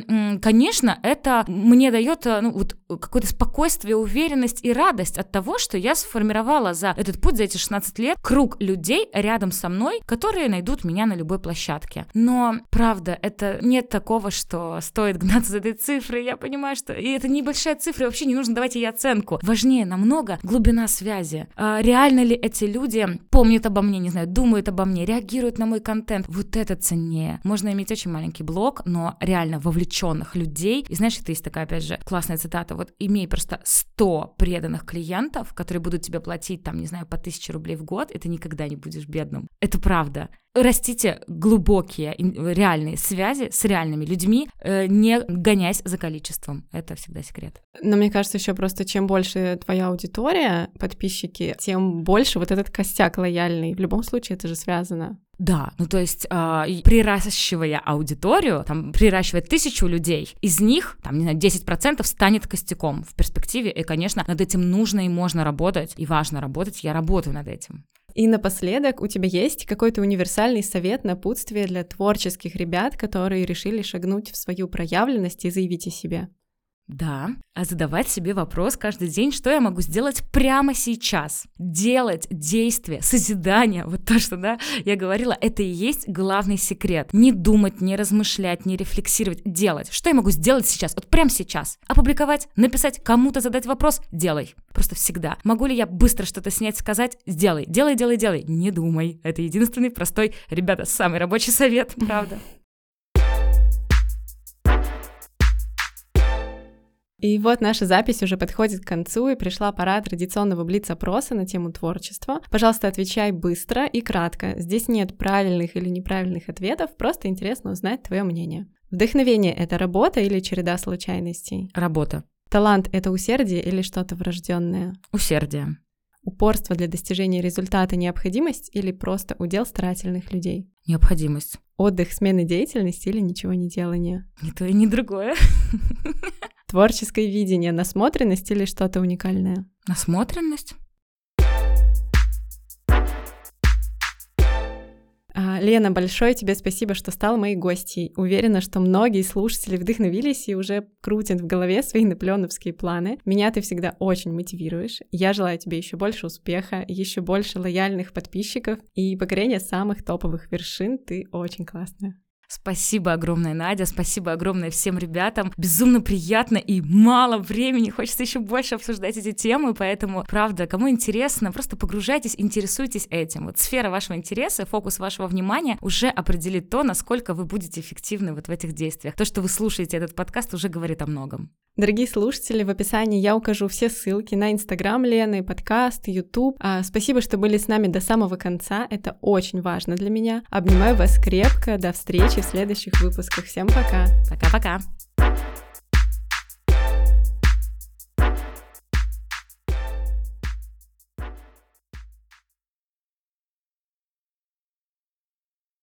конечно, это мне дает э, ну, вот какое-то спокойствие, уверенность и радость от того, что я сформировала за этот путь, за эти 16 лет, круг людей рядом со мной, которые найдут меня на любой площадке. Но, правда, это нет такого, что стоит гнаться за этой цифрой. Я понимаю, что и это небольшая цифра, вообще не нужно давать ей оценку. Важнее намного глубина связи. А реально ли эти люди помнят обо мне, не знаю, думают обо мне, реагируют на мой контент? Вот это ценнее. Можно иметь очень маленький блог, но реально вовлечен преданных людей. И знаешь, это есть такая, опять же, классная цитата, вот имей просто 100 преданных клиентов, которые будут тебе платить, там, не знаю, по 1000 рублей в год, и ты никогда не будешь бедным. Это правда. Растите глубокие, реальные связи с реальными людьми, э, не гоняясь за количеством. Это всегда секрет.
Но мне кажется, еще просто чем больше твоя аудитория, подписчики, тем больше вот этот костяк лояльный. В любом случае это же связано.
Да, ну то есть э, приращивая аудиторию, там, приращивая тысячу людей, из них, там, не знаю, 10% станет костяком в перспективе, и, конечно, над этим нужно и можно работать, и важно работать, я работаю над этим.
И напоследок, у тебя есть какой-то универсальный совет, напутствие для творческих ребят, которые решили шагнуть в свою проявленность и заявить о себе?
Да, а задавать себе вопрос каждый день, что я могу сделать прямо сейчас. Делать действие, созидание, вот то, что, да, я говорила, это и есть главный секрет. Не думать, не размышлять, не рефлексировать, делать. Что я могу сделать сейчас, вот прямо сейчас? Опубликовать, написать, кому-то задать вопрос? Делай. Просто всегда. Могу ли я быстро что-то снять, сказать? Сделай. Делай, делай, делай. Не думай. Это единственный простой, ребята, самый рабочий совет, правда.
И вот наша запись уже подходит к концу, и пришла пора традиционного блиц-опроса на тему творчества. Пожалуйста, отвечай быстро и кратко. Здесь нет правильных или неправильных ответов, просто интересно узнать твое мнение. Вдохновение — это работа или череда случайностей?
Работа.
Талант — это усердие или что-то врожденное?
Усердие.
Упорство для достижения результата — необходимость или просто удел старательных людей?
Необходимость.
Отдых, смены деятельности или ничего не делания?
Ни то и ни другое.
Творческое видение, насмотренность или что-то уникальное?
Насмотренность.
Лена, большое тебе спасибо, что стал моей гостьей. Уверена, что многие слушатели вдохновились и уже крутят в голове свои наполеоновские планы. Меня ты всегда очень мотивируешь. Я желаю тебе еще больше успеха, еще больше лояльных подписчиков и покорения самых топовых вершин. Ты очень классная.
Спасибо огромное, Надя, спасибо огромное всем ребятам. Безумно приятно и мало времени, хочется еще больше обсуждать эти темы, поэтому, правда, кому интересно, просто погружайтесь, интересуйтесь этим. Вот сфера вашего интереса, фокус вашего внимания уже определит то, насколько вы будете эффективны вот в этих действиях. То, что вы слушаете этот подкаст, уже говорит о многом.
Дорогие слушатели, в описании я укажу все ссылки на Инстаграм Лены, подкаст, Ютуб. А, спасибо, что были с нами до самого конца, это очень важно для меня. Обнимаю вас крепко, до встречи в следующих выпусках. Всем пока!
Пока-пока!